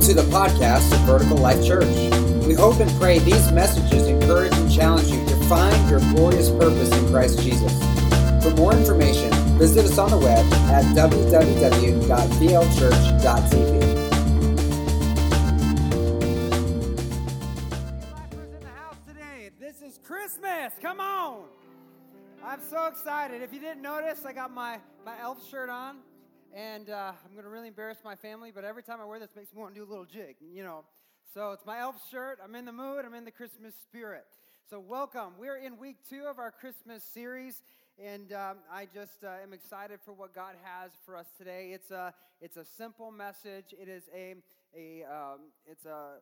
Welcome to the podcast of Vertical Life Church. We hope and pray these messages encourage and challenge you to find your glorious purpose in Christ Jesus. For more information, visit us on the web at today. This is Christmas. Come on. I'm so excited. If you didn't notice, I got my, my elf shirt on. And uh, I'm going to really embarrass my family, but every time I wear this, makes me want to do a little jig, you know. So it's my elf shirt. I'm in the mood. I'm in the Christmas spirit. So welcome. We're in week two of our Christmas series, and um, I just uh, am excited for what God has for us today. It's a it's a simple message. It is a a um, it's a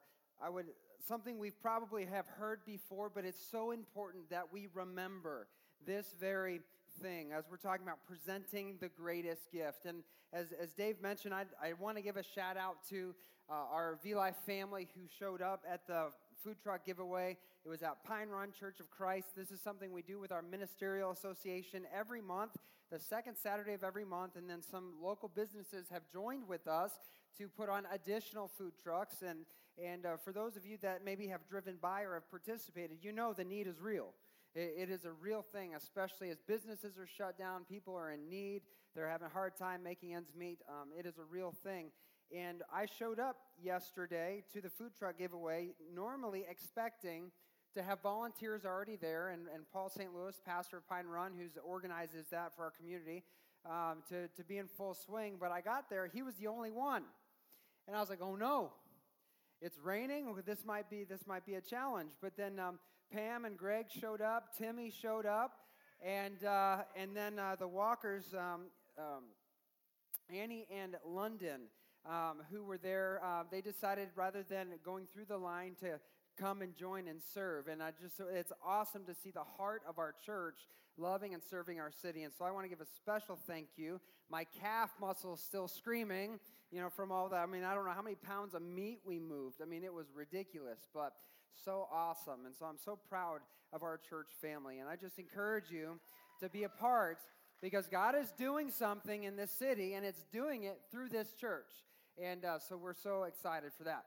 I would something we probably have heard before, but it's so important that we remember this very thing as we're talking about presenting the greatest gift. And as, as Dave mentioned, I'd, I want to give a shout out to uh, our V Life family who showed up at the food truck giveaway. It was at Pine Run Church of Christ. This is something we do with our ministerial association every month, the second Saturday of every month. And then some local businesses have joined with us to put on additional food trucks. And, and uh, for those of you that maybe have driven by or have participated, you know the need is real. It, is a real thing, especially as businesses are shut down, people are in need, they're having a hard time making ends meet. Um, it is a real thing. And I showed up yesterday to the food truck giveaway, normally expecting to have volunteers already there, and, and Paul St. Louis, pastor of Pine Run, who organizes that for our community, um, to, to be in full swing. But I got there, he was the only one. And I was like, oh no, it's raining. This might be, this might be a challenge. But then um, Pam and Greg showed up, Timmy showed up, and, uh, and then uh, the Walkers, um, um, Annie and London, um, who were there, uh, they decided rather than going through the line to come and join and serve. And I just, it's awesome to see the heart of our church loving and serving our city. And so I want to give a special thank you. My calf muscle is still screaming, you know, from all that. I mean, I don't know how many pounds of meat we moved. I mean, it was ridiculous, but so awesome. And so I'm so proud of our church family. And I just encourage you to be a part because God is doing something in this city and it's doing it through this church. And uh, so we're so excited for that.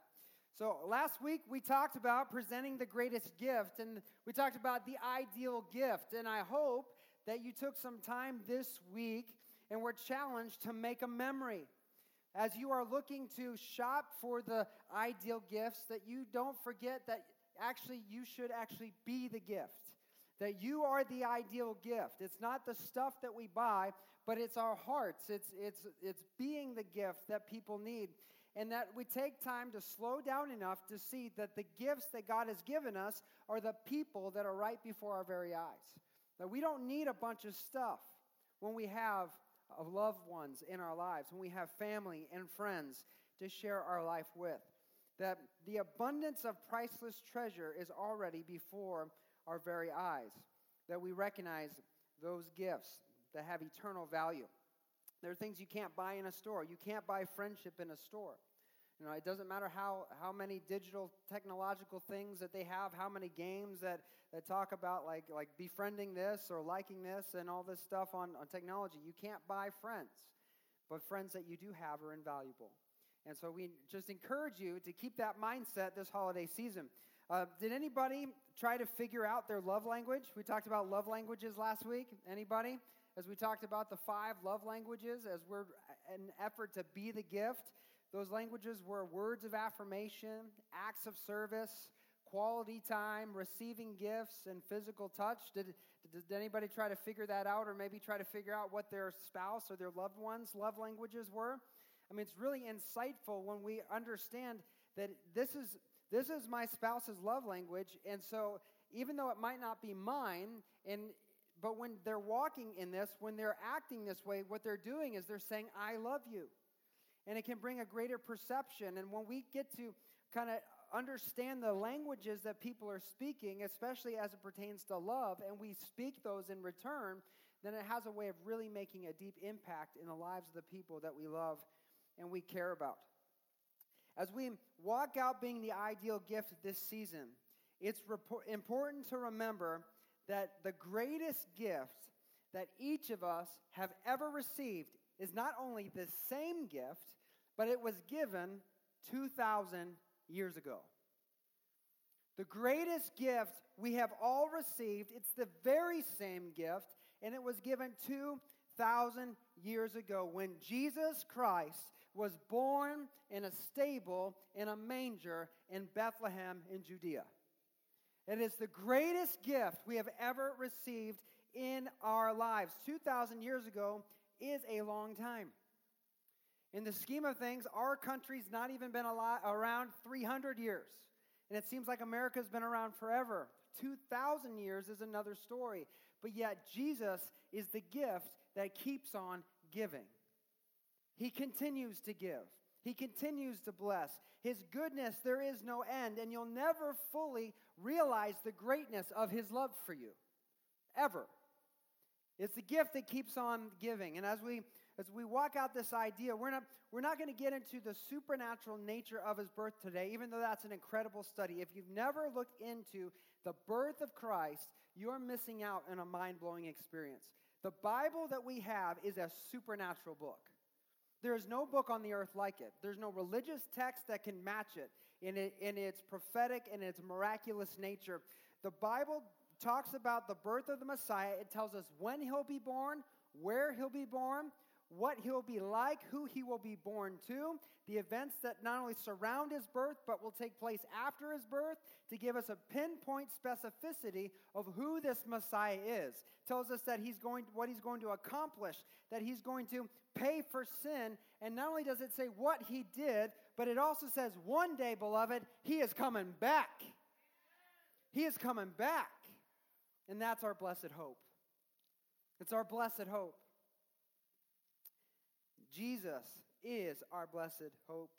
So last week we talked about presenting the greatest gift and we talked about the ideal gift. And I hope that you took some time this week and were challenged to make a memory as you are looking to shop for the ideal gifts that you don't forget that actually you should actually be the gift that you are the ideal gift. It's not the stuff that we buy, but it's our hearts. It's, it's, it's being the gift that people need. And that we take time to slow down enough to see that the gifts that God has given us are the people that are right before our very eyes. That we don't need a bunch of stuff when we have uh, loved ones in our lives, when we have family and friends to share our life with. That the abundance of priceless treasure is already before our very eyes, that we recognize those gifts that have eternal value. There are things you can't buy in a store. You can't buy friendship in a store. You know, it doesn't matter how, how many digital technological things that they have, how many games that, that talk about like, like befriending this or liking this and all this stuff on, on technology. You can't buy friends, but friends that you do have are invaluable. And so we just encourage you to keep that mindset this holiday season. Uh, did anybody try to figure out their love language? We talked about love languages last week. Anybody? As we talked about the five love languages, as we're an effort to be the gift, those languages were words of affirmation, acts of service, quality time, receiving gifts, and physical touch. Did, did anybody try to figure that out, or maybe try to figure out what their spouse or their loved ones' love languages were? I mean, it's really insightful when we understand that this is this is my spouse's love language. And so, even though it might not be mine, and but when they're walking in this, when they're acting this way, what they're doing is they're saying, I love you. And it can bring a greater perception. And when we get to kind of understand the languages that people are speaking, especially as it pertains to love, and we speak those in return, then it has a way of really making a deep impact in the lives of the people that we love and we care about. As we walk out being the ideal gift this season, it's important to remember that the greatest gift that each of us have ever received is not only the same gift, but it was given 2,000 years ago. The greatest gift we have all received, it's the very same gift, and it was given 2,000 years ago when Jesus Christ was born in a stable in a manger in Bethlehem in Judea. It is the greatest gift we have ever received in our lives. 2,000 years ago is a long time. In the scheme of things, our country's not even been around 300 years. And it seems like America's been around forever. 2,000 years is another story. But yet, Jesus is the gift that keeps on giving. He continues to give, He continues to bless. His goodness, there is no end, and you'll never fully realize the greatness of His love for you. Ever. It's the gift that keeps on giving. And as we as we walk out this idea, we're not, we're not going to get into the supernatural nature of his birth today, even though that's an incredible study. If you've never looked into the birth of Christ, you're missing out on a mind blowing experience. The Bible that we have is a supernatural book. There is no book on the earth like it. There's no religious text that can match it in, it, in its prophetic and its miraculous nature. The Bible talks about the birth of the Messiah. It tells us when he'll be born, where he'll be born, what he'll be like, who he will be born to, the events that not only surround his birth, but will take place after his birth to give us a pinpoint specificity of who this Messiah is. Tells us that he's going what he's going to accomplish, that he's going to pay for sin, and not only does it say what he did, but it also says one day, beloved, he is coming back. He is coming back. And that's our blessed hope. It's our blessed hope. Jesus is our blessed hope.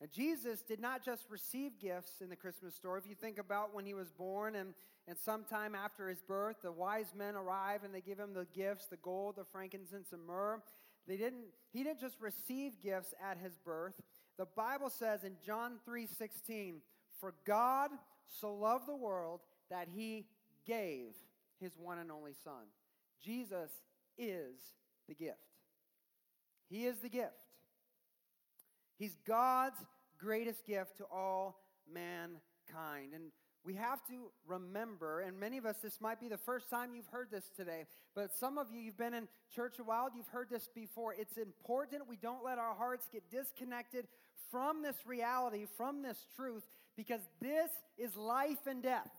And Jesus did not just receive gifts in the Christmas story. If you think about when he was born and, and sometime after his birth, the wise men arrive and they give him the gifts, the gold, the frankincense, and myrrh. They didn't, he didn't just receive gifts at his birth. The Bible says in John 3:16, "For God so loved the world that he gave his one and only son." Jesus is the gift. He is the gift. He's God's greatest gift to all mankind. And we have to remember, and many of us, this might be the first time you've heard this today, but some of you, you've been in church a while, you've heard this before. It's important we don't let our hearts get disconnected from this reality, from this truth, because this is life and death.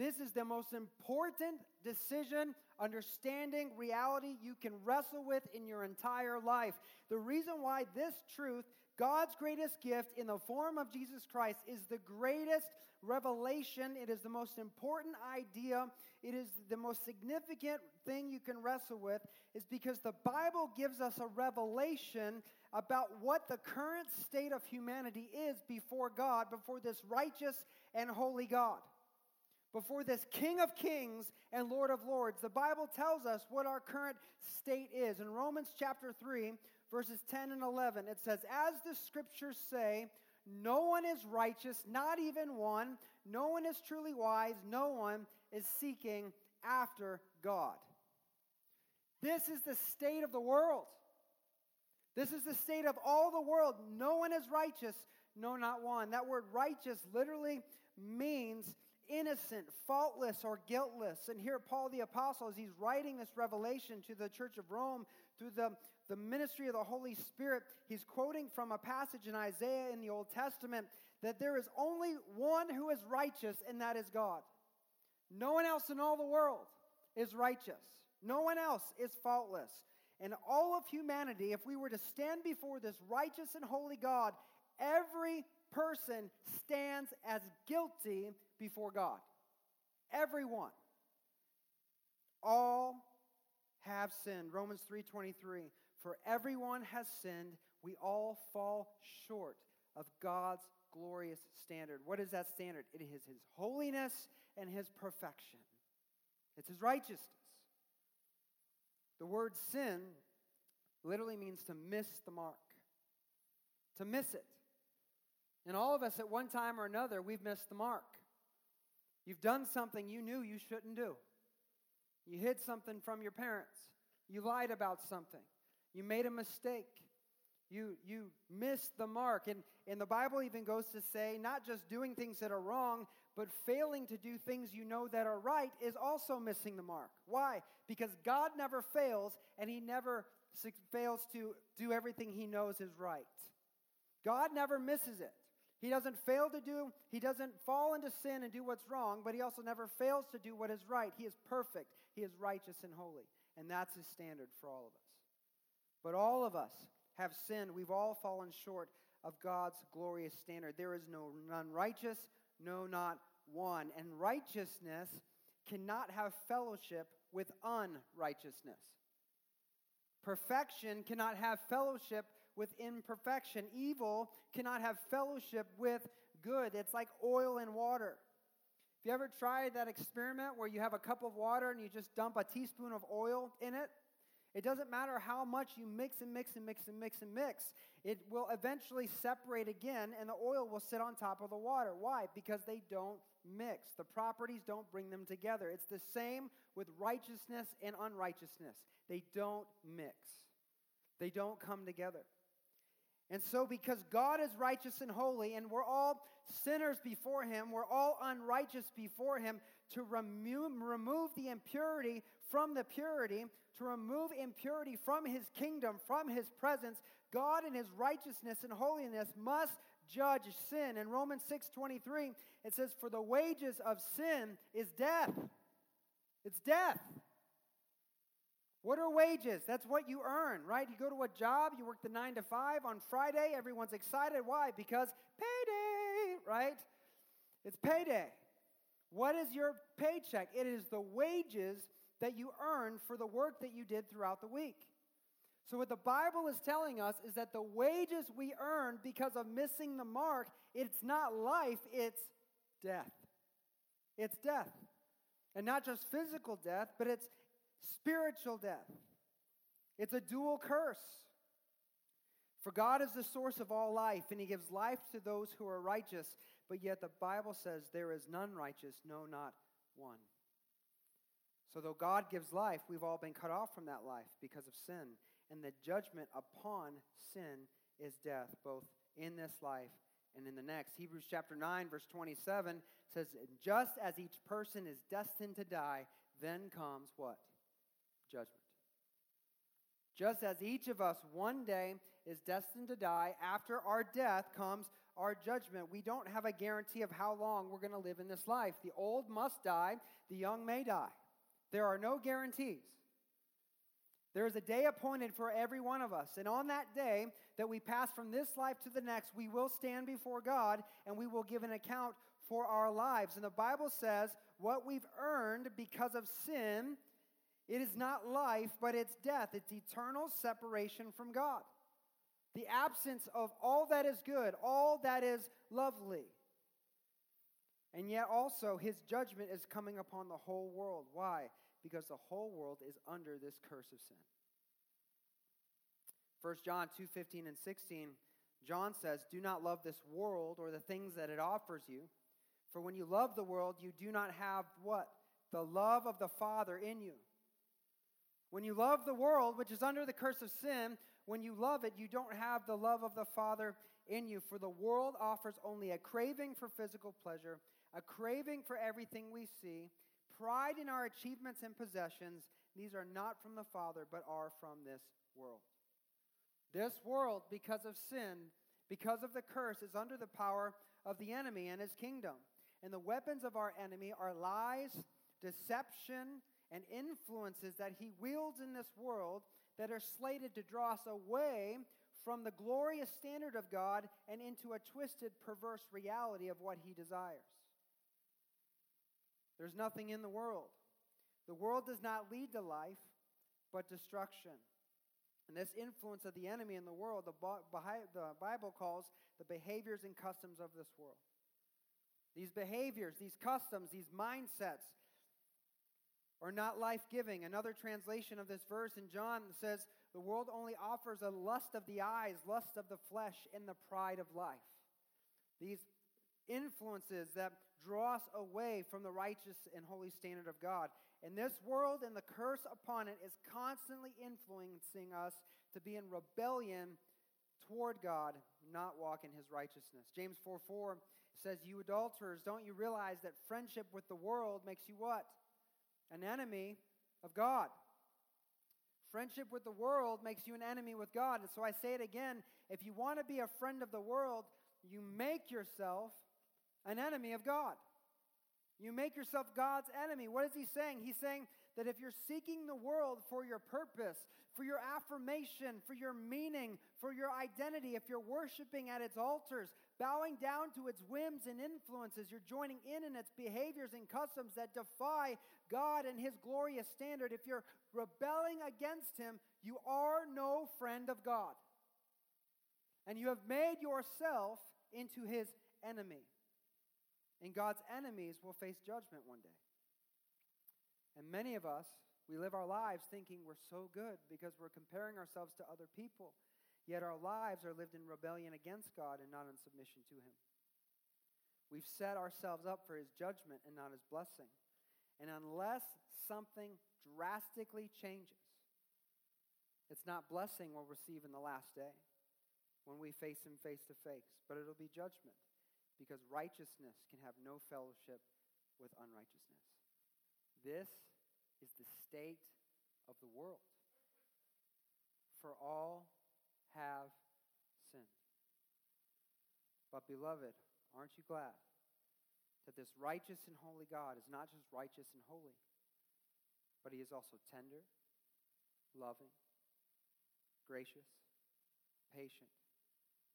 This is the most important decision, understanding, reality you can wrestle with in your entire life. The reason why this truth, God's greatest gift in the form of Jesus Christ, is the greatest revelation. It is the most important idea. It is the most significant thing you can wrestle with, is because the Bible gives us a revelation about what the current state of humanity is before God, before this righteous and holy God before this King of Kings and Lord of Lords. The Bible tells us what our current state is. In Romans chapter 3, verses 10 and 11, it says, As the scriptures say, no one is righteous, not even one. No one is truly wise. No one is seeking after God. This is the state of the world. This is the state of all the world. No one is righteous, no, not one. That word righteous literally means innocent, faultless, or guiltless. And here, Paul the Apostle, as he's writing this revelation to the church of Rome through the, the ministry of the Holy Spirit, he's quoting from a passage in Isaiah in the Old Testament that there is only one who is righteous, and that is God. No one else in all the world is righteous, no one else is faultless. And all of humanity, if we were to stand before this righteous and holy God, every person stands as guilty before God. Everyone. All have sinned. Romans 3:23. For everyone has sinned, we all fall short of God's glorious standard. What is that standard? It is his holiness and his perfection. It's his righteousness. The word sin literally means to miss the mark. To miss it. And all of us at one time or another, we've missed the mark. You've done something you knew you shouldn't do. You hid something from your parents. You lied about something. You made a mistake. You, you miss the mark. And, and the Bible even goes to say not just doing things that are wrong, but failing to do things you know that are right is also missing the mark. Why? Because God never fails, and He never fails to do everything He knows is right. God never misses it. He doesn't fail to do, He doesn't fall into sin and do what's wrong, but He also never fails to do what is right. He is perfect, He is righteous and holy. And that's His standard for all of us. But all of us have sinned. We've all fallen short of God's glorious standard. There is no none righteous, no, not one. And righteousness cannot have fellowship with unrighteousness. Perfection cannot have fellowship with imperfection. Evil cannot have fellowship with good. It's like oil and water. If you ever tried that experiment where you have a cup of water and you just dump a teaspoon of oil in it, it doesn't matter how much you mix and mix and mix and mix and mix, it will eventually separate again and the oil will sit on top of the water. Why? Because they don't mix. The properties don't bring them together. It's the same with righteousness and unrighteousness, they don't mix, they don't come together. And so, because God is righteous and holy, and we're all sinners before Him, we're all unrighteous before Him, to remove, remove the impurity from the purity, to remove impurity from his kingdom, from his presence, God in his righteousness and holiness must judge sin. In Romans 6:23, it says for the wages of sin is death. It's death. What are wages? That's what you earn, right? You go to a job, you work the 9 to 5 on Friday, everyone's excited. Why? Because payday, right? It's payday. What is your paycheck? It is the wages that you earn for the work that you did throughout the week. So, what the Bible is telling us is that the wages we earn because of missing the mark, it's not life, it's death. It's death. And not just physical death, but it's spiritual death. It's a dual curse. For God is the source of all life, and He gives life to those who are righteous, but yet the Bible says there is none righteous, no, not one. So, though God gives life, we've all been cut off from that life because of sin. And the judgment upon sin is death, both in this life and in the next. Hebrews chapter 9, verse 27 says, Just as each person is destined to die, then comes what? Judgment. Just as each of us one day is destined to die, after our death comes our judgment. We don't have a guarantee of how long we're going to live in this life. The old must die, the young may die. There are no guarantees. There is a day appointed for every one of us. And on that day that we pass from this life to the next, we will stand before God and we will give an account for our lives. And the Bible says what we've earned because of sin, it is not life, but it's death. It's eternal separation from God. The absence of all that is good, all that is lovely. And yet also his judgment is coming upon the whole world. Why? Because the whole world is under this curse of sin. 1 John 2 15 and 16, John says, Do not love this world or the things that it offers you. For when you love the world, you do not have what? The love of the Father in you. When you love the world, which is under the curse of sin, when you love it, you don't have the love of the Father in you. For the world offers only a craving for physical pleasure a craving for everything we see, pride in our achievements and possessions. These are not from the Father, but are from this world. This world, because of sin, because of the curse, is under the power of the enemy and his kingdom. And the weapons of our enemy are lies, deception, and influences that he wields in this world that are slated to draw us away from the glorious standard of God and into a twisted, perverse reality of what he desires. There's nothing in the world. The world does not lead to life, but destruction. And this influence of the enemy in the world, the, Bible calls the behaviors and customs of this world. These behaviors, these customs, these mindsets are not life giving. Another translation of this verse in John says, The world only offers a lust of the eyes, lust of the flesh, and the pride of life. These influences that draw us away from the righteous and holy standard of God. And this world and the curse upon it is constantly influencing us to be in rebellion toward God, not walk in his righteousness. James 4 4 says, You adulterers, don't you realize that friendship with the world makes you what? An enemy of God. Friendship with the world makes you an enemy with God. And so I say it again if you want to be a friend of the world, you make yourself an enemy of God. You make yourself God's enemy. What is he saying? He's saying that if you're seeking the world for your purpose, for your affirmation, for your meaning, for your identity, if you're worshiping at its altars, bowing down to its whims and influences, you're joining in in its behaviors and customs that defy God and his glorious standard, if you're rebelling against him, you are no friend of God. And you have made yourself into his enemy. And God's enemies will face judgment one day. And many of us, we live our lives thinking we're so good because we're comparing ourselves to other people. Yet our lives are lived in rebellion against God and not in submission to Him. We've set ourselves up for His judgment and not His blessing. And unless something drastically changes, it's not blessing we'll receive in the last day when we face Him face to face, but it'll be judgment because righteousness can have no fellowship with unrighteousness. This is the state of the world. For all have sinned. But, beloved, aren't you glad that this righteous and holy God is not just righteous and holy, but he is also tender, loving, gracious, patient,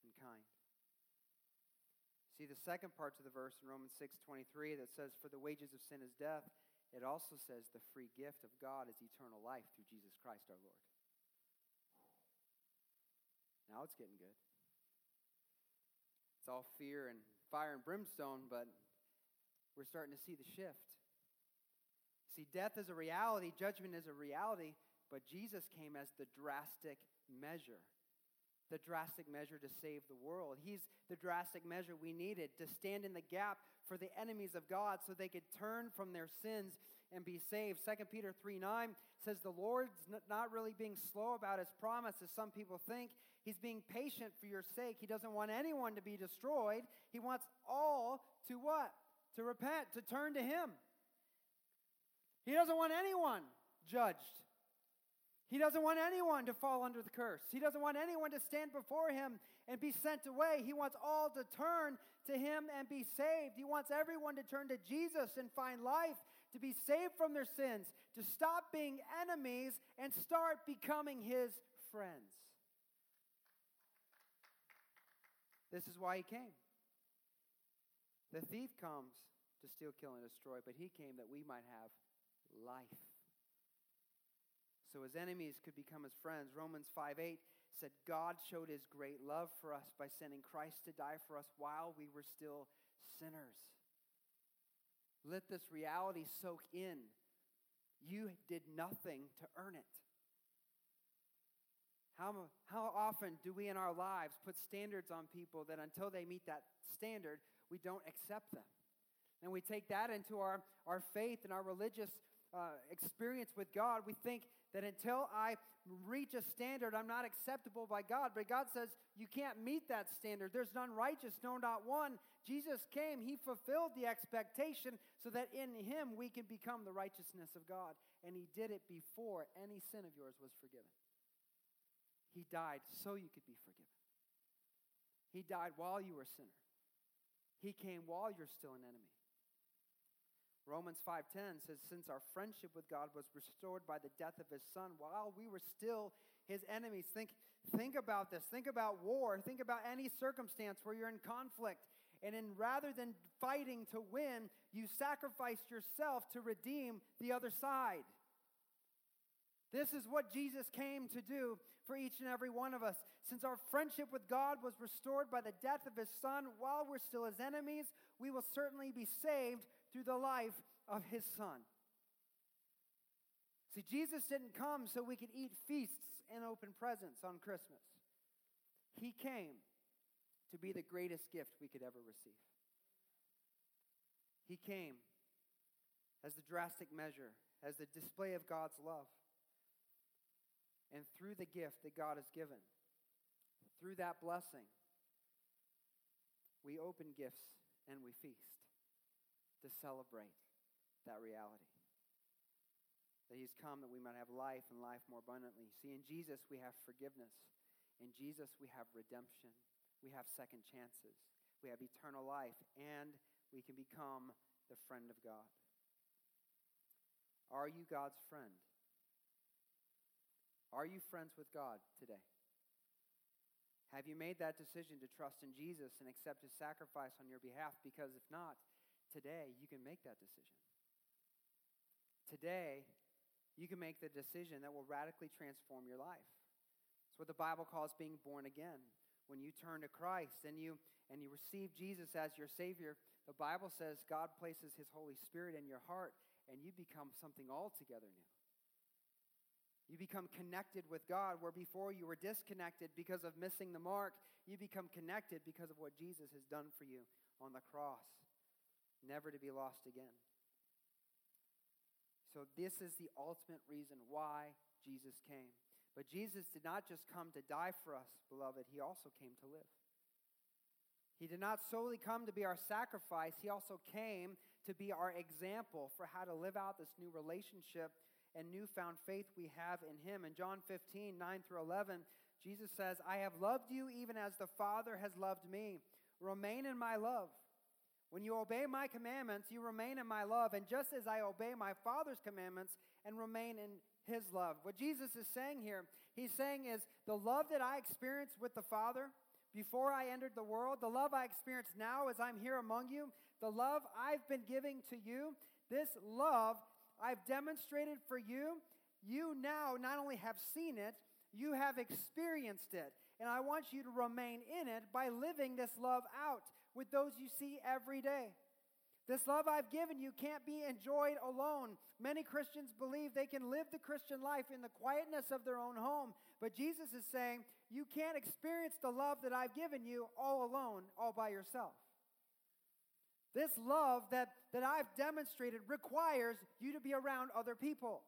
and kind? See the second part to the verse in Romans 6:23 that says for the wages of sin is death, it also says the free gift of God is eternal life through Jesus Christ our Lord. Now it's getting good. It's all fear and fire and brimstone, but we're starting to see the shift. See, death is a reality, judgment is a reality, but Jesus came as the drastic measure the drastic measure to save the world. He's the drastic measure we needed to stand in the gap for the enemies of God so they could turn from their sins and be saved. 2 Peter 3 9 says, The Lord's not really being slow about his promise, as some people think. He's being patient for your sake. He doesn't want anyone to be destroyed. He wants all to what? To repent, to turn to him. He doesn't want anyone judged. He doesn't want anyone to fall under the curse. He doesn't want anyone to stand before him and be sent away. He wants all to turn to him and be saved. He wants everyone to turn to Jesus and find life, to be saved from their sins, to stop being enemies and start becoming his friends. This is why he came. The thief comes to steal, kill, and destroy, but he came that we might have life so his enemies could become his friends. Romans 5 8 said, God showed his great love for us by sending Christ to die for us while we were still sinners. Let this reality soak in. You did nothing to earn it. How, how often do we in our lives put standards on people that until they meet that standard, we don't accept them? And we take that into our, our faith and our religious uh, experience with God. We think that until I reach a standard, I'm not acceptable by God. But God says, You can't meet that standard. There's none righteous, no, not one. Jesus came, He fulfilled the expectation so that in Him we can become the righteousness of God. And He did it before any sin of yours was forgiven. He died so you could be forgiven. He died while you were a sinner. He came while you're still an enemy. Romans 5:10 says since our friendship with God was restored by the death of his son while we were still his enemies think think about this think about war think about any circumstance where you're in conflict and in rather than fighting to win you sacrificed yourself to redeem the other side this is what Jesus came to do for each and every one of us. Since our friendship with God was restored by the death of his son while we're still his enemies, we will certainly be saved through the life of his son. See, Jesus didn't come so we could eat feasts and open presents on Christmas. He came to be the greatest gift we could ever receive. He came as the drastic measure, as the display of God's love. And through the gift that God has given, through that blessing, we open gifts and we feast to celebrate that reality. That He's come that we might have life and life more abundantly. See, in Jesus we have forgiveness. In Jesus we have redemption. We have second chances. We have eternal life. And we can become the friend of God. Are you God's friend? Are you friends with God today? Have you made that decision to trust in Jesus and accept his sacrifice on your behalf? Because if not, today you can make that decision. Today, you can make the decision that will radically transform your life. It's what the Bible calls being born again. When you turn to Christ and you and you receive Jesus as your savior, the Bible says God places his Holy Spirit in your heart and you become something altogether new. You become connected with God where before you were disconnected because of missing the mark. You become connected because of what Jesus has done for you on the cross, never to be lost again. So, this is the ultimate reason why Jesus came. But Jesus did not just come to die for us, beloved, he also came to live. He did not solely come to be our sacrifice, he also came to be our example for how to live out this new relationship and newfound faith we have in him. In John 15, 9 through 11, Jesus says, I have loved you even as the Father has loved me. Remain in my love. When you obey my commandments, you remain in my love. And just as I obey my Father's commandments and remain in his love. What Jesus is saying here, he's saying is the love that I experienced with the Father before I entered the world, the love I experience now as I'm here among you, the love I've been giving to you, this love I've demonstrated for you, you now not only have seen it, you have experienced it. And I want you to remain in it by living this love out with those you see every day. This love I've given you can't be enjoyed alone. Many Christians believe they can live the Christian life in the quietness of their own home. But Jesus is saying, you can't experience the love that I've given you all alone, all by yourself. This love that, that I've demonstrated requires you to be around other people,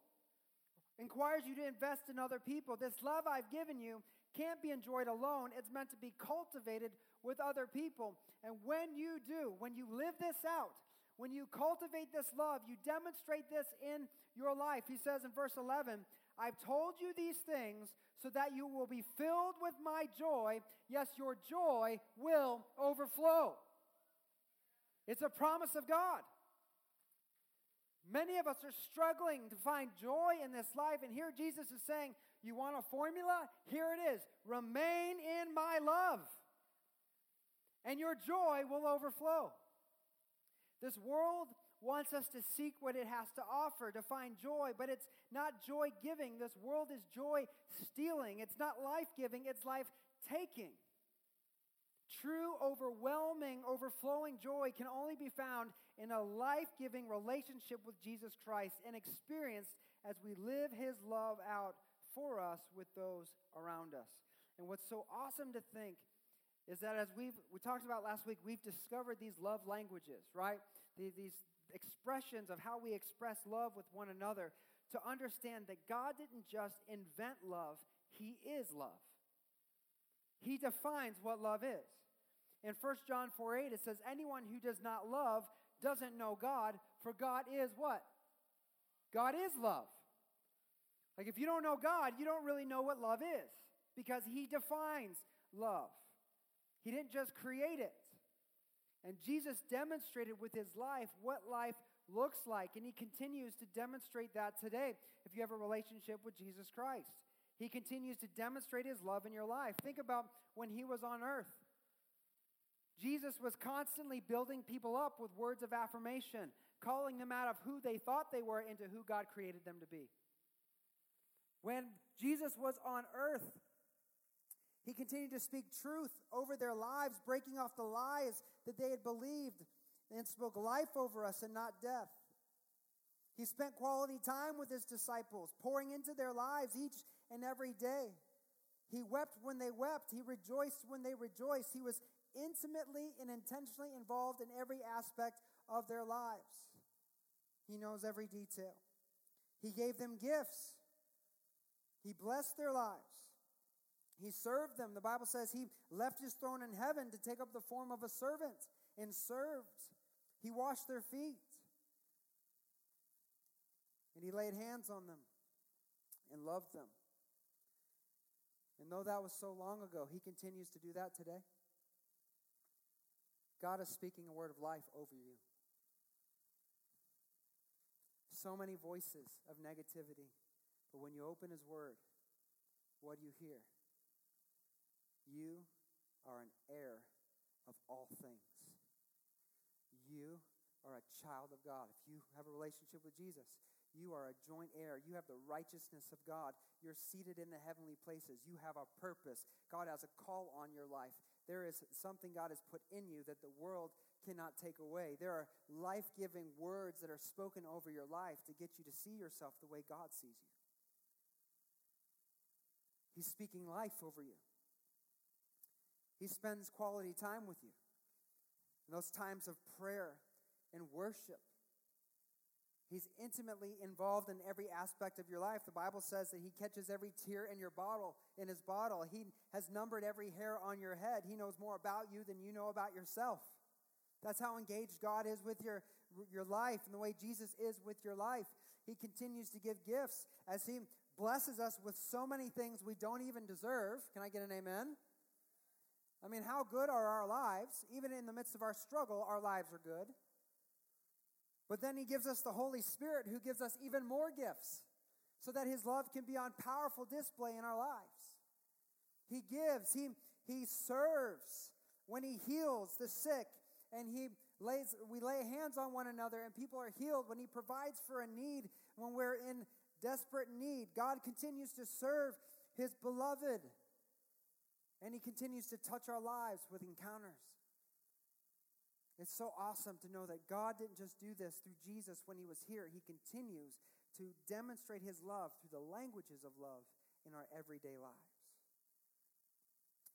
requires you to invest in other people. This love I've given you can't be enjoyed alone. It's meant to be cultivated with other people. And when you do, when you live this out, when you cultivate this love, you demonstrate this in your life. He says in verse 11, I've told you these things so that you will be filled with my joy. Yes, your joy will overflow. It's a promise of God. Many of us are struggling to find joy in this life, and here Jesus is saying, You want a formula? Here it is remain in my love, and your joy will overflow. This world wants us to seek what it has to offer to find joy, but it's not joy giving. This world is joy stealing. It's not life giving, it's life taking. True, overwhelming, overflowing joy can only be found in a life giving relationship with Jesus Christ and experienced as we live his love out for us with those around us. And what's so awesome to think is that as we've, we talked about last week, we've discovered these love languages, right? These expressions of how we express love with one another to understand that God didn't just invent love, He is love. He defines what love is. In 1 John 4 8, it says, Anyone who does not love doesn't know God, for God is what? God is love. Like if you don't know God, you don't really know what love is because He defines love. He didn't just create it. And Jesus demonstrated with His life what life looks like, and He continues to demonstrate that today if you have a relationship with Jesus Christ. He continues to demonstrate his love in your life. Think about when he was on earth. Jesus was constantly building people up with words of affirmation, calling them out of who they thought they were into who God created them to be. When Jesus was on earth, he continued to speak truth over their lives, breaking off the lies that they had believed, and spoke life over us and not death. He spent quality time with his disciples, pouring into their lives each and every day. He wept when they wept. He rejoiced when they rejoiced. He was intimately and intentionally involved in every aspect of their lives. He knows every detail. He gave them gifts. He blessed their lives. He served them. The Bible says he left his throne in heaven to take up the form of a servant and served. He washed their feet. And he laid hands on them and loved them. And though that was so long ago, he continues to do that today. God is speaking a word of life over you. So many voices of negativity. But when you open his word, what do you hear? You are an heir of all things. You are a child of God. If you have a relationship with Jesus, you are a joint heir. You have the righteousness of God. You're seated in the heavenly places. You have a purpose. God has a call on your life. There is something God has put in you that the world cannot take away. There are life giving words that are spoken over your life to get you to see yourself the way God sees you. He's speaking life over you. He spends quality time with you. In those times of prayer and worship. He's intimately involved in every aspect of your life. The Bible says that he catches every tear in your bottle, in his bottle. He has numbered every hair on your head. He knows more about you than you know about yourself. That's how engaged God is with your, your life and the way Jesus is with your life. He continues to give gifts as he blesses us with so many things we don't even deserve. Can I get an amen? I mean, how good are our lives? Even in the midst of our struggle, our lives are good. But then He gives us the Holy Spirit who gives us even more gifts so that His love can be on powerful display in our lives. He gives, He, he serves when He heals the sick and He lays, we lay hands on one another and people are healed when He provides for a need when we're in desperate need. God continues to serve His beloved. And He continues to touch our lives with encounters. It's so awesome to know that God didn't just do this through Jesus when He was here, He continues to demonstrate His love through the languages of love in our everyday lives.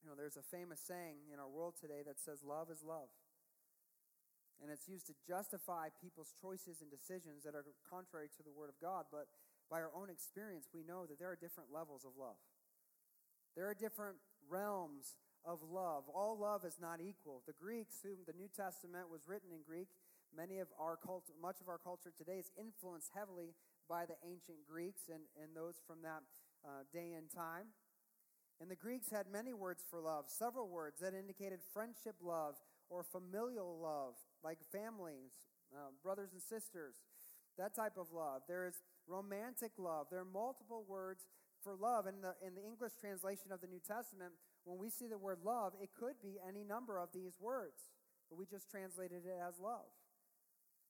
You know, there's a famous saying in our world today that says, Love is love. And it's used to justify people's choices and decisions that are contrary to the Word of God. But by our own experience, we know that there are different levels of love. There are different realms of love. All love is not equal. The Greeks, whom the New Testament was written in Greek, many of our culture, much of our culture today is influenced heavily by the ancient Greeks and, and those from that uh, day and time. And the Greeks had many words for love, several words that indicated friendship love or familial love, like families, uh, brothers and sisters, that type of love. There's romantic love. There are multiple words for love. In the, in the English translation of the New Testament, when we see the word love, it could be any number of these words, but we just translated it as love.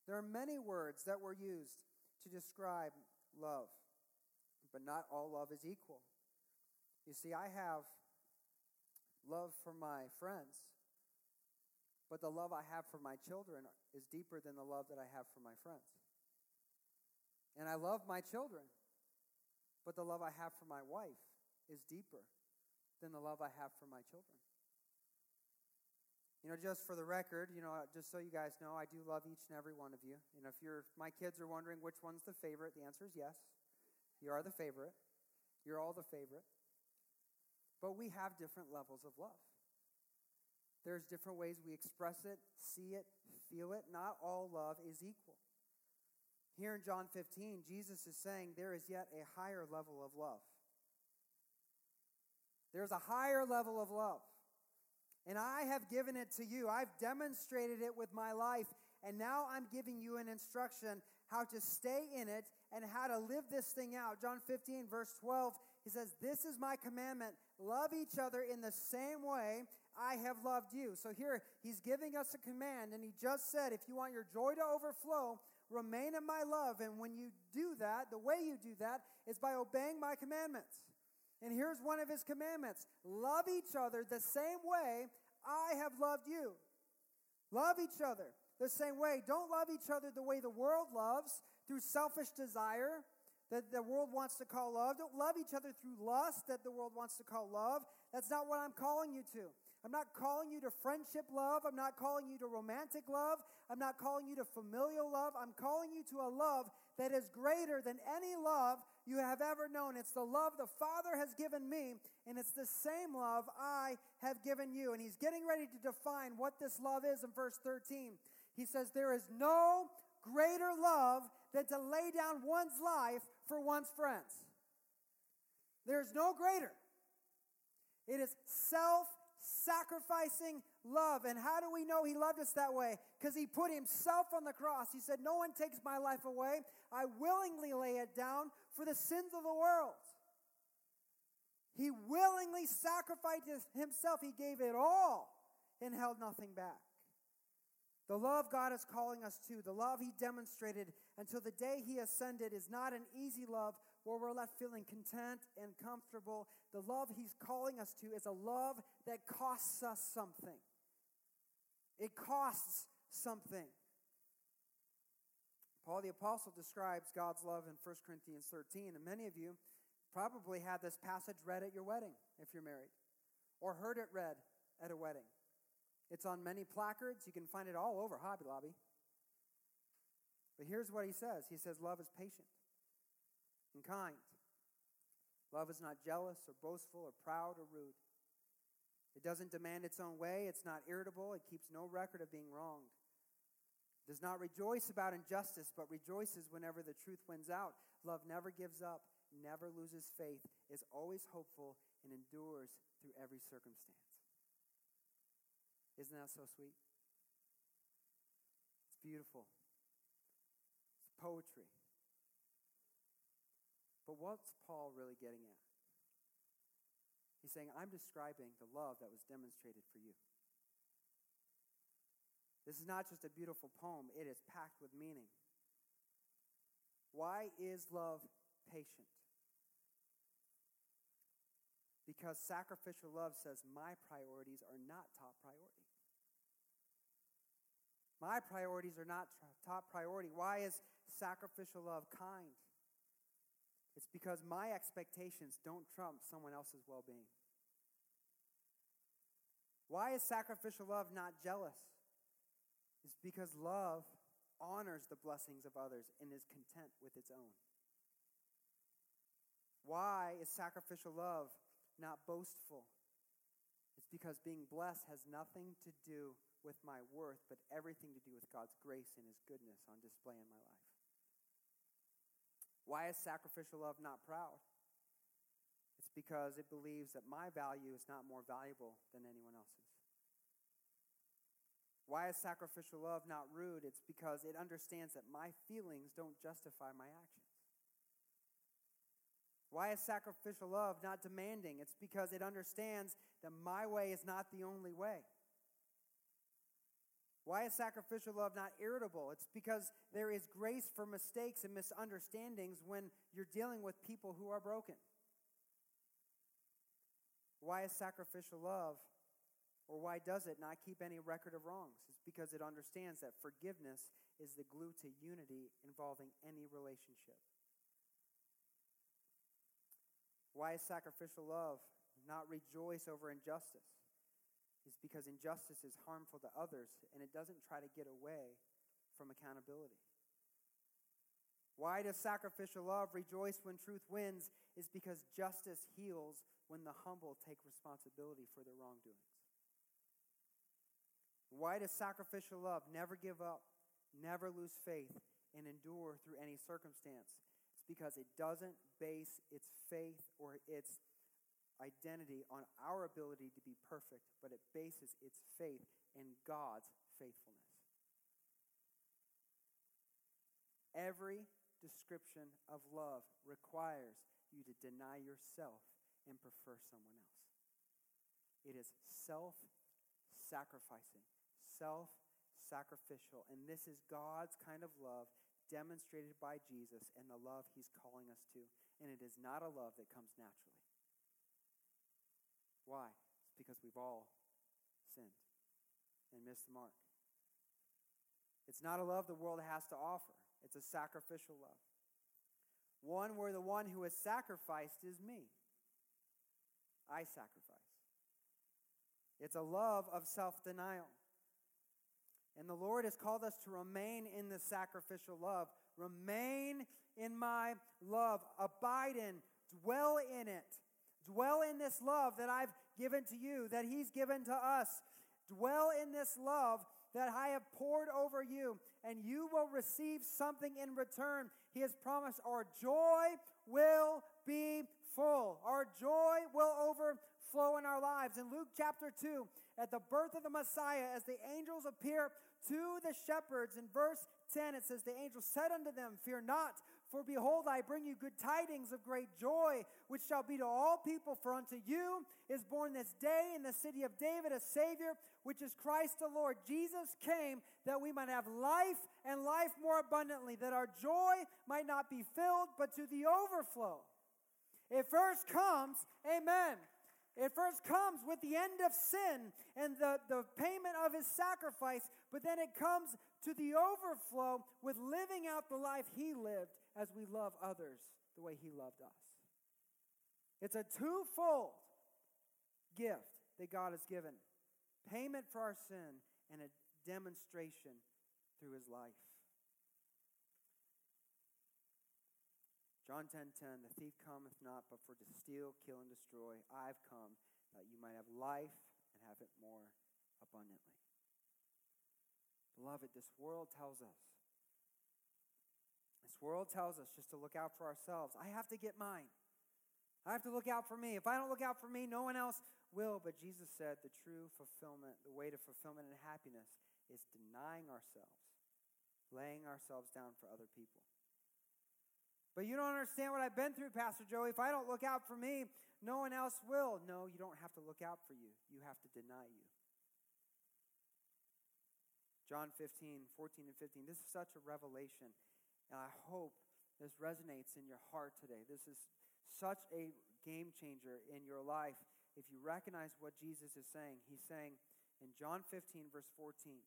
There are many words that were used to describe love, but not all love is equal. You see, I have love for my friends, but the love I have for my children is deeper than the love that I have for my friends. And I love my children, but the love I have for my wife is deeper than the love I have for my children. You know, just for the record, you know, just so you guys know, I do love each and every one of you. You know, if you're my kids are wondering which one's the favorite, the answer is yes. You are the favorite. You're all the favorite. But we have different levels of love. There's different ways we express it, see it, feel it. Not all love is equal. Here in John 15, Jesus is saying there is yet a higher level of love. There's a higher level of love. And I have given it to you. I've demonstrated it with my life. And now I'm giving you an instruction how to stay in it and how to live this thing out. John 15, verse 12, he says, This is my commandment love each other in the same way I have loved you. So here he's giving us a command, and he just said, If you want your joy to overflow, remain in my love. And when you do that, the way you do that is by obeying my commandments. And here's one of his commandments love each other the same way I have loved you. Love each other the same way. Don't love each other the way the world loves, through selfish desire that the world wants to call love. Don't love each other through lust that the world wants to call love. That's not what I'm calling you to. I'm not calling you to friendship love. I'm not calling you to romantic love. I'm not calling you to familial love. I'm calling you to a love that is greater than any love you have ever known. It's the love the Father has given me, and it's the same love I have given you. And he's getting ready to define what this love is in verse 13. He says, There is no greater love than to lay down one's life for one's friends. There's no greater. It is self sacrificing love. And how do we know he loved us that way? Because he put himself on the cross. He said, No one takes my life away. I willingly lay it down for the sins of the world. He willingly sacrificed himself. He gave it all and held nothing back. The love God is calling us to, the love He demonstrated until the day He ascended, is not an easy love where we're left feeling content and comfortable. The love He's calling us to is a love that costs us something. It costs something. Paul the Apostle describes God's love in 1 Corinthians 13, and many of you probably had this passage read at your wedding if you're married, or heard it read at a wedding. It's on many placards. You can find it all over Hobby Lobby. But here's what he says He says, Love is patient and kind. Love is not jealous or boastful or proud or rude. It doesn't demand its own way. It's not irritable. It keeps no record of being wronged. Does not rejoice about injustice, but rejoices whenever the truth wins out. Love never gives up, never loses faith, is always hopeful, and endures through every circumstance. Isn't that so sweet? It's beautiful. It's poetry. But what's Paul really getting at? He's saying, I'm describing the love that was demonstrated for you. This is not just a beautiful poem, it is packed with meaning. Why is love patient? Because sacrificial love says, My priorities are not top priority. My priorities are not top priority. Why is sacrificial love kind? It's because my expectations don't trump someone else's well being. Why is sacrificial love not jealous? It's because love honors the blessings of others and is content with its own. Why is sacrificial love not boastful? It's because being blessed has nothing to do with my worth, but everything to do with God's grace and His goodness on display in my life. Why is sacrificial love not proud? It's because it believes that my value is not more valuable than anyone else's. Why is sacrificial love not rude? It's because it understands that my feelings don't justify my actions. Why is sacrificial love not demanding? It's because it understands that my way is not the only way. Why is sacrificial love not irritable? It's because there is grace for mistakes and misunderstandings when you're dealing with people who are broken. Why is sacrificial love, or why does it not keep any record of wrongs? It's because it understands that forgiveness is the glue to unity involving any relationship. Why is sacrificial love not rejoice over injustice? It's because injustice is harmful to others and it doesn't try to get away from accountability. Why does sacrificial love rejoice when truth wins? Is because justice heals when the humble take responsibility for their wrongdoings. Why does sacrificial love never give up, never lose faith, and endure through any circumstance? It's because it doesn't base its faith or its identity on our ability to be perfect, but it bases its faith in God's faithfulness. Every description of love requires you to deny yourself and prefer someone else. It is self sacrificing, self sacrificial. And this is God's kind of love demonstrated by Jesus and the love he's calling us to. And it is not a love that comes naturally. Why? It's because we've all sinned and missed the mark. It's not a love the world has to offer, it's a sacrificial love. One where the one who has sacrificed is me. I sacrifice. It's a love of self denial. And the Lord has called us to remain in the sacrificial love. Remain in my love. Abide in, dwell in it. Dwell in this love that I've given to you, that He's given to us. Dwell in this love that I have poured over you, and you will receive something in return. He has promised our joy will be full. Our joy will overflow in our lives. In Luke chapter 2, at the birth of the Messiah, as the angels appear to the shepherds, in verse 10, it says, The angel said unto them, Fear not, for behold, I bring you good tidings of great joy, which shall be to all people. For unto you is born this day in the city of David a Savior, which is Christ the Lord. Jesus came that we might have life and life more abundantly, that our joy might not be filled, but to the overflow. It first comes, amen. It first comes with the end of sin and the, the payment of his sacrifice, but then it comes to the overflow with living out the life he lived as we love others the way he loved us. It's a twofold gift that God has given payment for our sin and a demonstration through his life. John 10:10 10, 10, The thief cometh not but for to steal, kill and destroy. I've come that you might have life and have it more abundantly. Beloved, this world tells us this world tells us just to look out for ourselves. I have to get mine. I have to look out for me. If I don't look out for me, no one else will. But Jesus said the true fulfillment, the way to fulfillment and happiness is denying ourselves, laying ourselves down for other people. But you don't understand what I've been through, Pastor Joey. If I don't look out for me, no one else will. No, you don't have to look out for you. You have to deny you. John 15, 14 and 15. This is such a revelation. And I hope this resonates in your heart today. This is such a game changer in your life. If you recognize what Jesus is saying, he's saying in John 15, verse 14,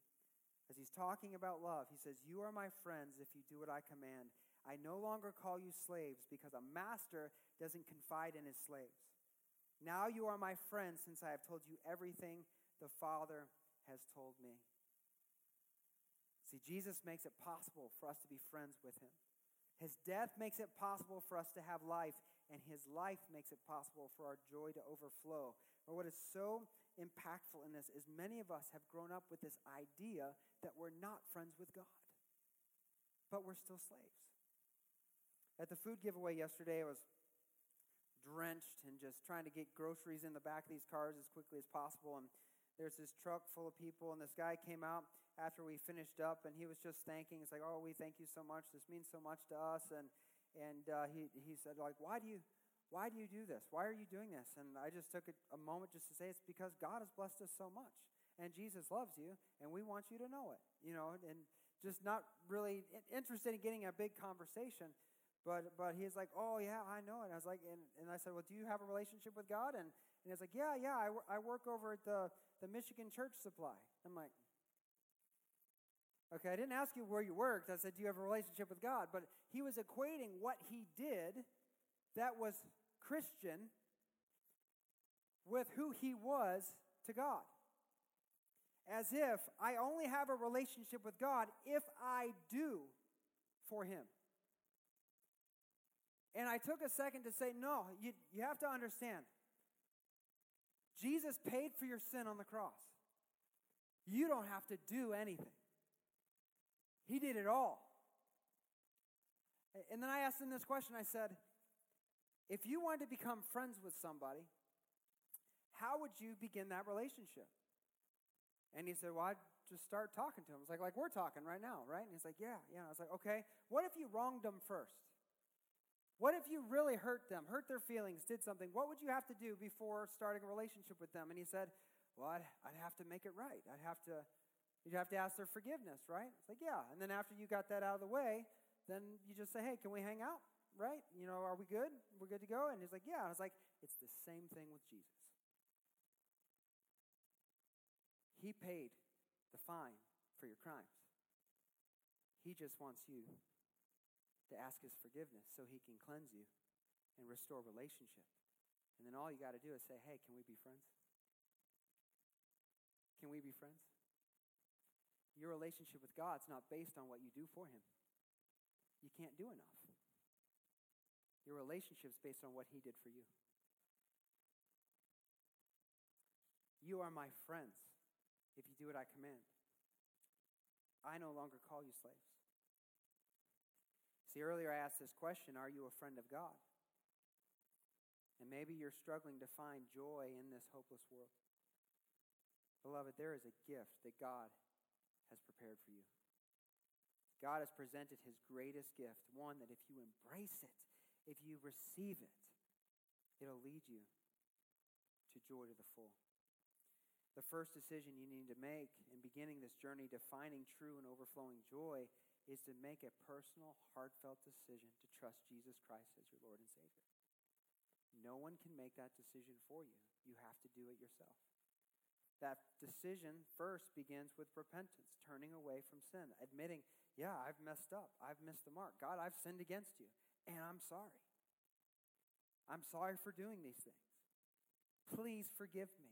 as he's talking about love, he says, You are my friends if you do what I command. I no longer call you slaves because a master doesn't confide in his slaves. Now you are my friends since I have told you everything the Father has told me. See, Jesus makes it possible for us to be friends with him. His death makes it possible for us to have life, and his life makes it possible for our joy to overflow. But what is so impactful in this is many of us have grown up with this idea that we're not friends with God, but we're still slaves. At the food giveaway yesterday, I was drenched and just trying to get groceries in the back of these cars as quickly as possible. And there's this truck full of people, and this guy came out after we finished up, and he was just thanking. It's like, "Oh, we thank you so much. This means so much to us." And and uh, he he said, "Like, why do you?" Why do you do this? Why are you doing this? And I just took a, a moment just to say it's because God has blessed us so much. And Jesus loves you, and we want you to know it. You know, and just not really interested in getting a big conversation, but, but he's like, oh, yeah, I know it. And I was like, and, and I said, well, do you have a relationship with God? And, and he's like, yeah, yeah, I, I work over at the, the Michigan Church Supply. I'm like, okay, I didn't ask you where you worked. I said, do you have a relationship with God? But he was equating what he did that was Christian with who he was to God. As if I only have a relationship with God if I do for him. And I took a second to say, no, you, you have to understand. Jesus paid for your sin on the cross. You don't have to do anything, He did it all. And then I asked him this question I said, if you wanted to become friends with somebody, how would you begin that relationship? And he said, Well, I'd just start talking to him. It's like, like we're talking right now, right? And he's like, Yeah, yeah. I was like, Okay, what if you wronged them first? What if you really hurt them, hurt their feelings, did something? What would you have to do before starting a relationship with them? And he said, Well, I'd, I'd have to make it right. I'd have to, you'd have to ask their forgiveness, right? It's like, Yeah. And then after you got that out of the way, then you just say, Hey, can we hang out? Right? You know, are we good? We're good to go? And he's like, Yeah. And I was like, It's the same thing with Jesus. He paid the fine for your crimes. He just wants you to ask his forgiveness so he can cleanse you and restore relationship. And then all you got to do is say, hey, can we be friends? can we be friends? Your relationship with God's not based on what you do for Him. You can't do enough. Your relationship's based on what He did for you. You are my friends if you do what I command. I no longer call you slaves. See, earlier I asked this question Are you a friend of God? And maybe you're struggling to find joy in this hopeless world. Beloved, there is a gift that God has prepared for you. God has presented his greatest gift, one that if you embrace it, if you receive it, it'll lead you to joy to the full. The first decision you need to make in beginning this journey to finding true and overflowing joy is to make a personal, heartfelt decision to trust Jesus Christ as your Lord and Savior. No one can make that decision for you. You have to do it yourself. That decision first begins with repentance, turning away from sin, admitting, yeah, I've messed up. I've missed the mark. God, I've sinned against you, and I'm sorry. I'm sorry for doing these things. Please forgive me.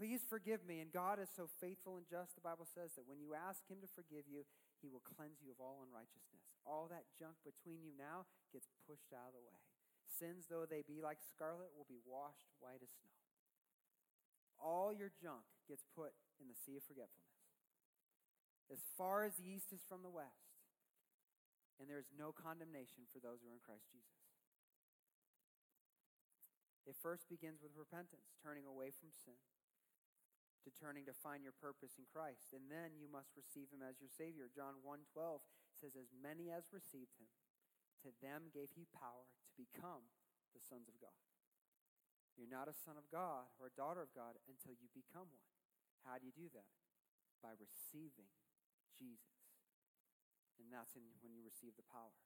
Please forgive me. And God is so faithful and just, the Bible says, that when you ask Him to forgive you, He will cleanse you of all unrighteousness. All that junk between you now gets pushed out of the way. Sins, though they be like scarlet, will be washed white as snow. All your junk gets put in the sea of forgetfulness. As far as the east is from the west. And there is no condemnation for those who are in Christ Jesus. It first begins with repentance, turning away from sin, to turning to find your purpose in Christ. And then you must receive him as your Savior. John 1.12 says, As many as received him, to them gave he power to become the sons of God. You're not a son of God or a daughter of God until you become one. How do you do that? By receiving Jesus. And that's in, when you receive the power.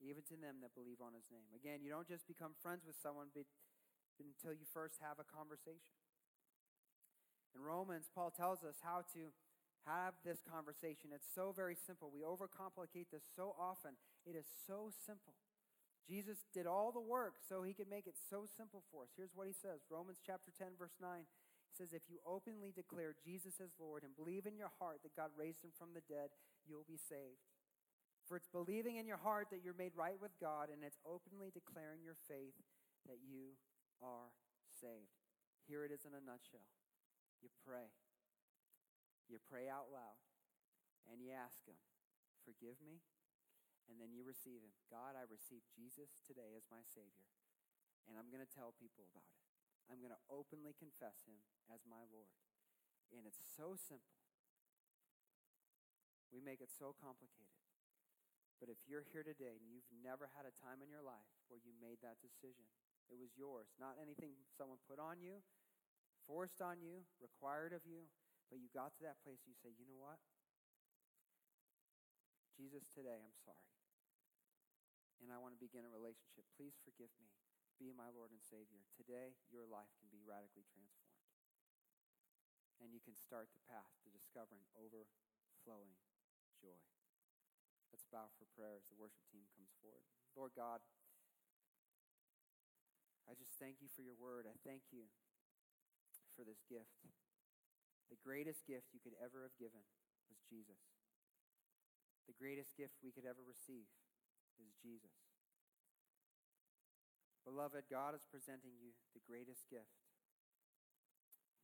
Even to them that believe on his name. Again, you don't just become friends with someone but, until you first have a conversation. In Romans, Paul tells us how to have this conversation. It's so very simple. We overcomplicate this so often. It is so simple. Jesus did all the work so he could make it so simple for us. Here's what he says Romans chapter 10, verse 9. He says, If you openly declare Jesus as Lord and believe in your heart that God raised him from the dead, you'll be saved. For it's believing in your heart that you're made right with God, and it's openly declaring your faith that you are saved. Here it is in a nutshell. You pray you pray out loud and you ask Him, Forgive me. And then you receive Him. God, I receive Jesus today as my Savior. And I'm going to tell people about it. I'm going to openly confess Him as my Lord. And it's so simple. We make it so complicated. But if you're here today and you've never had a time in your life where you made that decision, it was yours, not anything someone put on you, forced on you, required of you. But you got to that place, you say, you know what? Jesus, today I'm sorry. And I want to begin a relationship. Please forgive me. Be my Lord and Savior. Today, your life can be radically transformed. And you can start the path to discovering overflowing joy. Let's bow for prayer as the worship team comes forward. Lord God, I just thank you for your word. I thank you for this gift. The greatest gift you could ever have given was Jesus. The greatest gift we could ever receive is Jesus. Beloved, God is presenting you the greatest gift,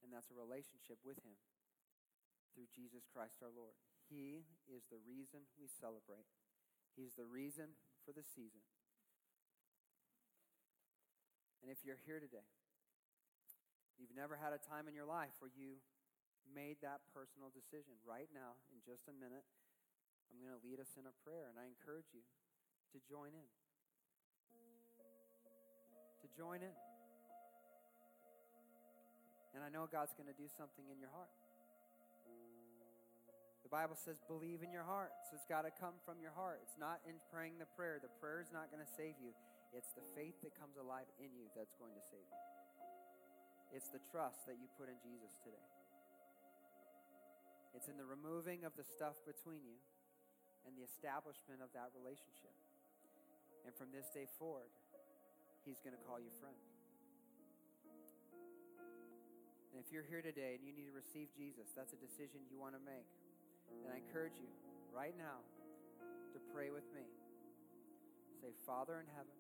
and that's a relationship with Him through Jesus Christ our Lord. He is the reason we celebrate, He's the reason for the season. And if you're here today, you've never had a time in your life where you made that personal decision. Right now, in just a minute, I'm going to lead us in a prayer, and I encourage you to join in. To join in. And I know God's going to do something in your heart. The Bible says, believe in your heart. So it's got to come from your heart. It's not in praying the prayer. The prayer is not going to save you. It's the faith that comes alive in you that's going to save you. It's the trust that you put in Jesus today. It's in the removing of the stuff between you and the establishment of that relationship. And from this day forward, He's going to call you friend. And if you're here today and you need to receive Jesus, that's a decision you want to make. And I encourage you right now to pray with me. Say, Father in heaven,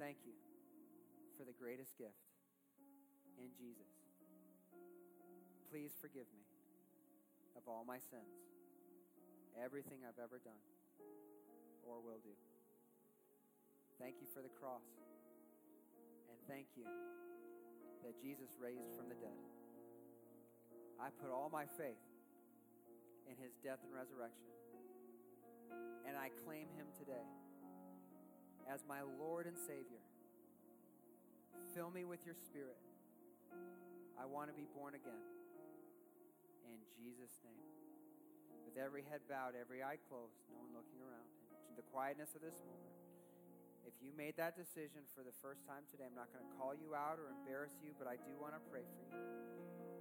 thank you for the greatest gift in Jesus. Please forgive me of all my sins, everything I've ever done or will do. Thank you for the cross. And thank you that Jesus raised from the dead. I put all my faith in his death and resurrection. And I claim him today as my Lord and Savior. Fill me with your spirit. I want to be born again. In Jesus' name. With every head bowed, every eye closed, no one looking around, in the quietness of this moment, if you made that decision for the first time today, I'm not going to call you out or embarrass you, but I do want to pray for you.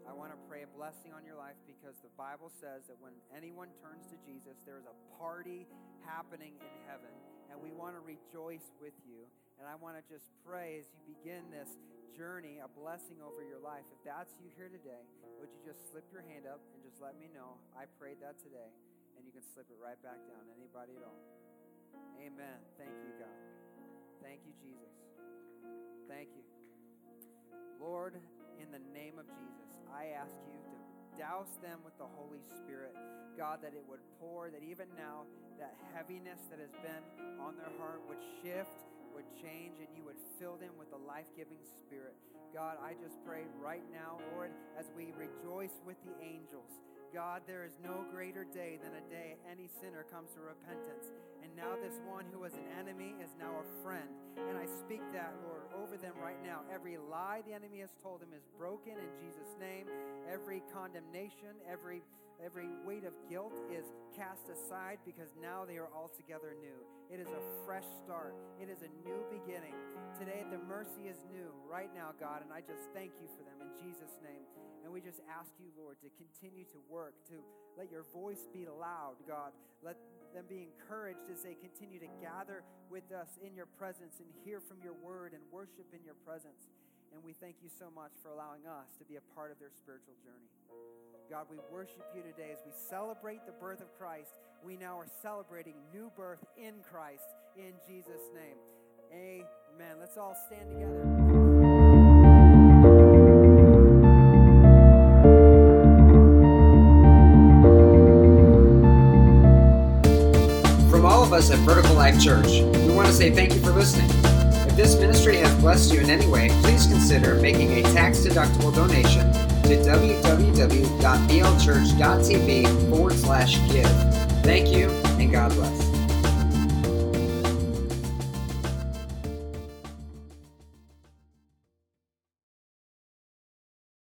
I want to pray a blessing on your life because the Bible says that when anyone turns to Jesus, there is a party happening in heaven, and we want to rejoice with you. And I want to just pray as you begin this journey, a blessing over your life. If that's you here today, would you just slip your hand up and just let me know? I prayed that today, and you can slip it right back down. Anybody at all? Amen. Thank you, God. Thank you, Jesus. Thank you. Lord, in the name of Jesus, I ask you to douse them with the Holy Spirit. God, that it would pour, that even now, that heaviness that has been on their heart would shift, would change, and you would fill them with the life giving Spirit. God, I just pray right now, Lord, as we rejoice with the angels. God, there is no greater day than a day any sinner comes to repentance. And now this one who was an enemy is now a friend. And I speak that, Lord, over them right now. Every lie the enemy has told them is broken in Jesus' name. Every condemnation, every every weight of guilt is cast aside because now they are altogether new. It is a fresh start. It is a new beginning. Today the mercy is new right now, God, and I just thank you for them in Jesus' name. And we just ask you, Lord, to continue to work, to let your voice be loud, God. Let them be encouraged as they continue to gather with us in your presence and hear from your word and worship in your presence. And we thank you so much for allowing us to be a part of their spiritual journey. God, we worship you today as we celebrate the birth of Christ. We now are celebrating new birth in Christ in Jesus' name. Amen. Let's all stand together. From all of us at Vertical Life Church, we want to say thank you for listening. If this ministry has blessed you in any way, please consider making a tax deductible donation to www.vlchurch.tv forward slash give. Thank you, and God bless.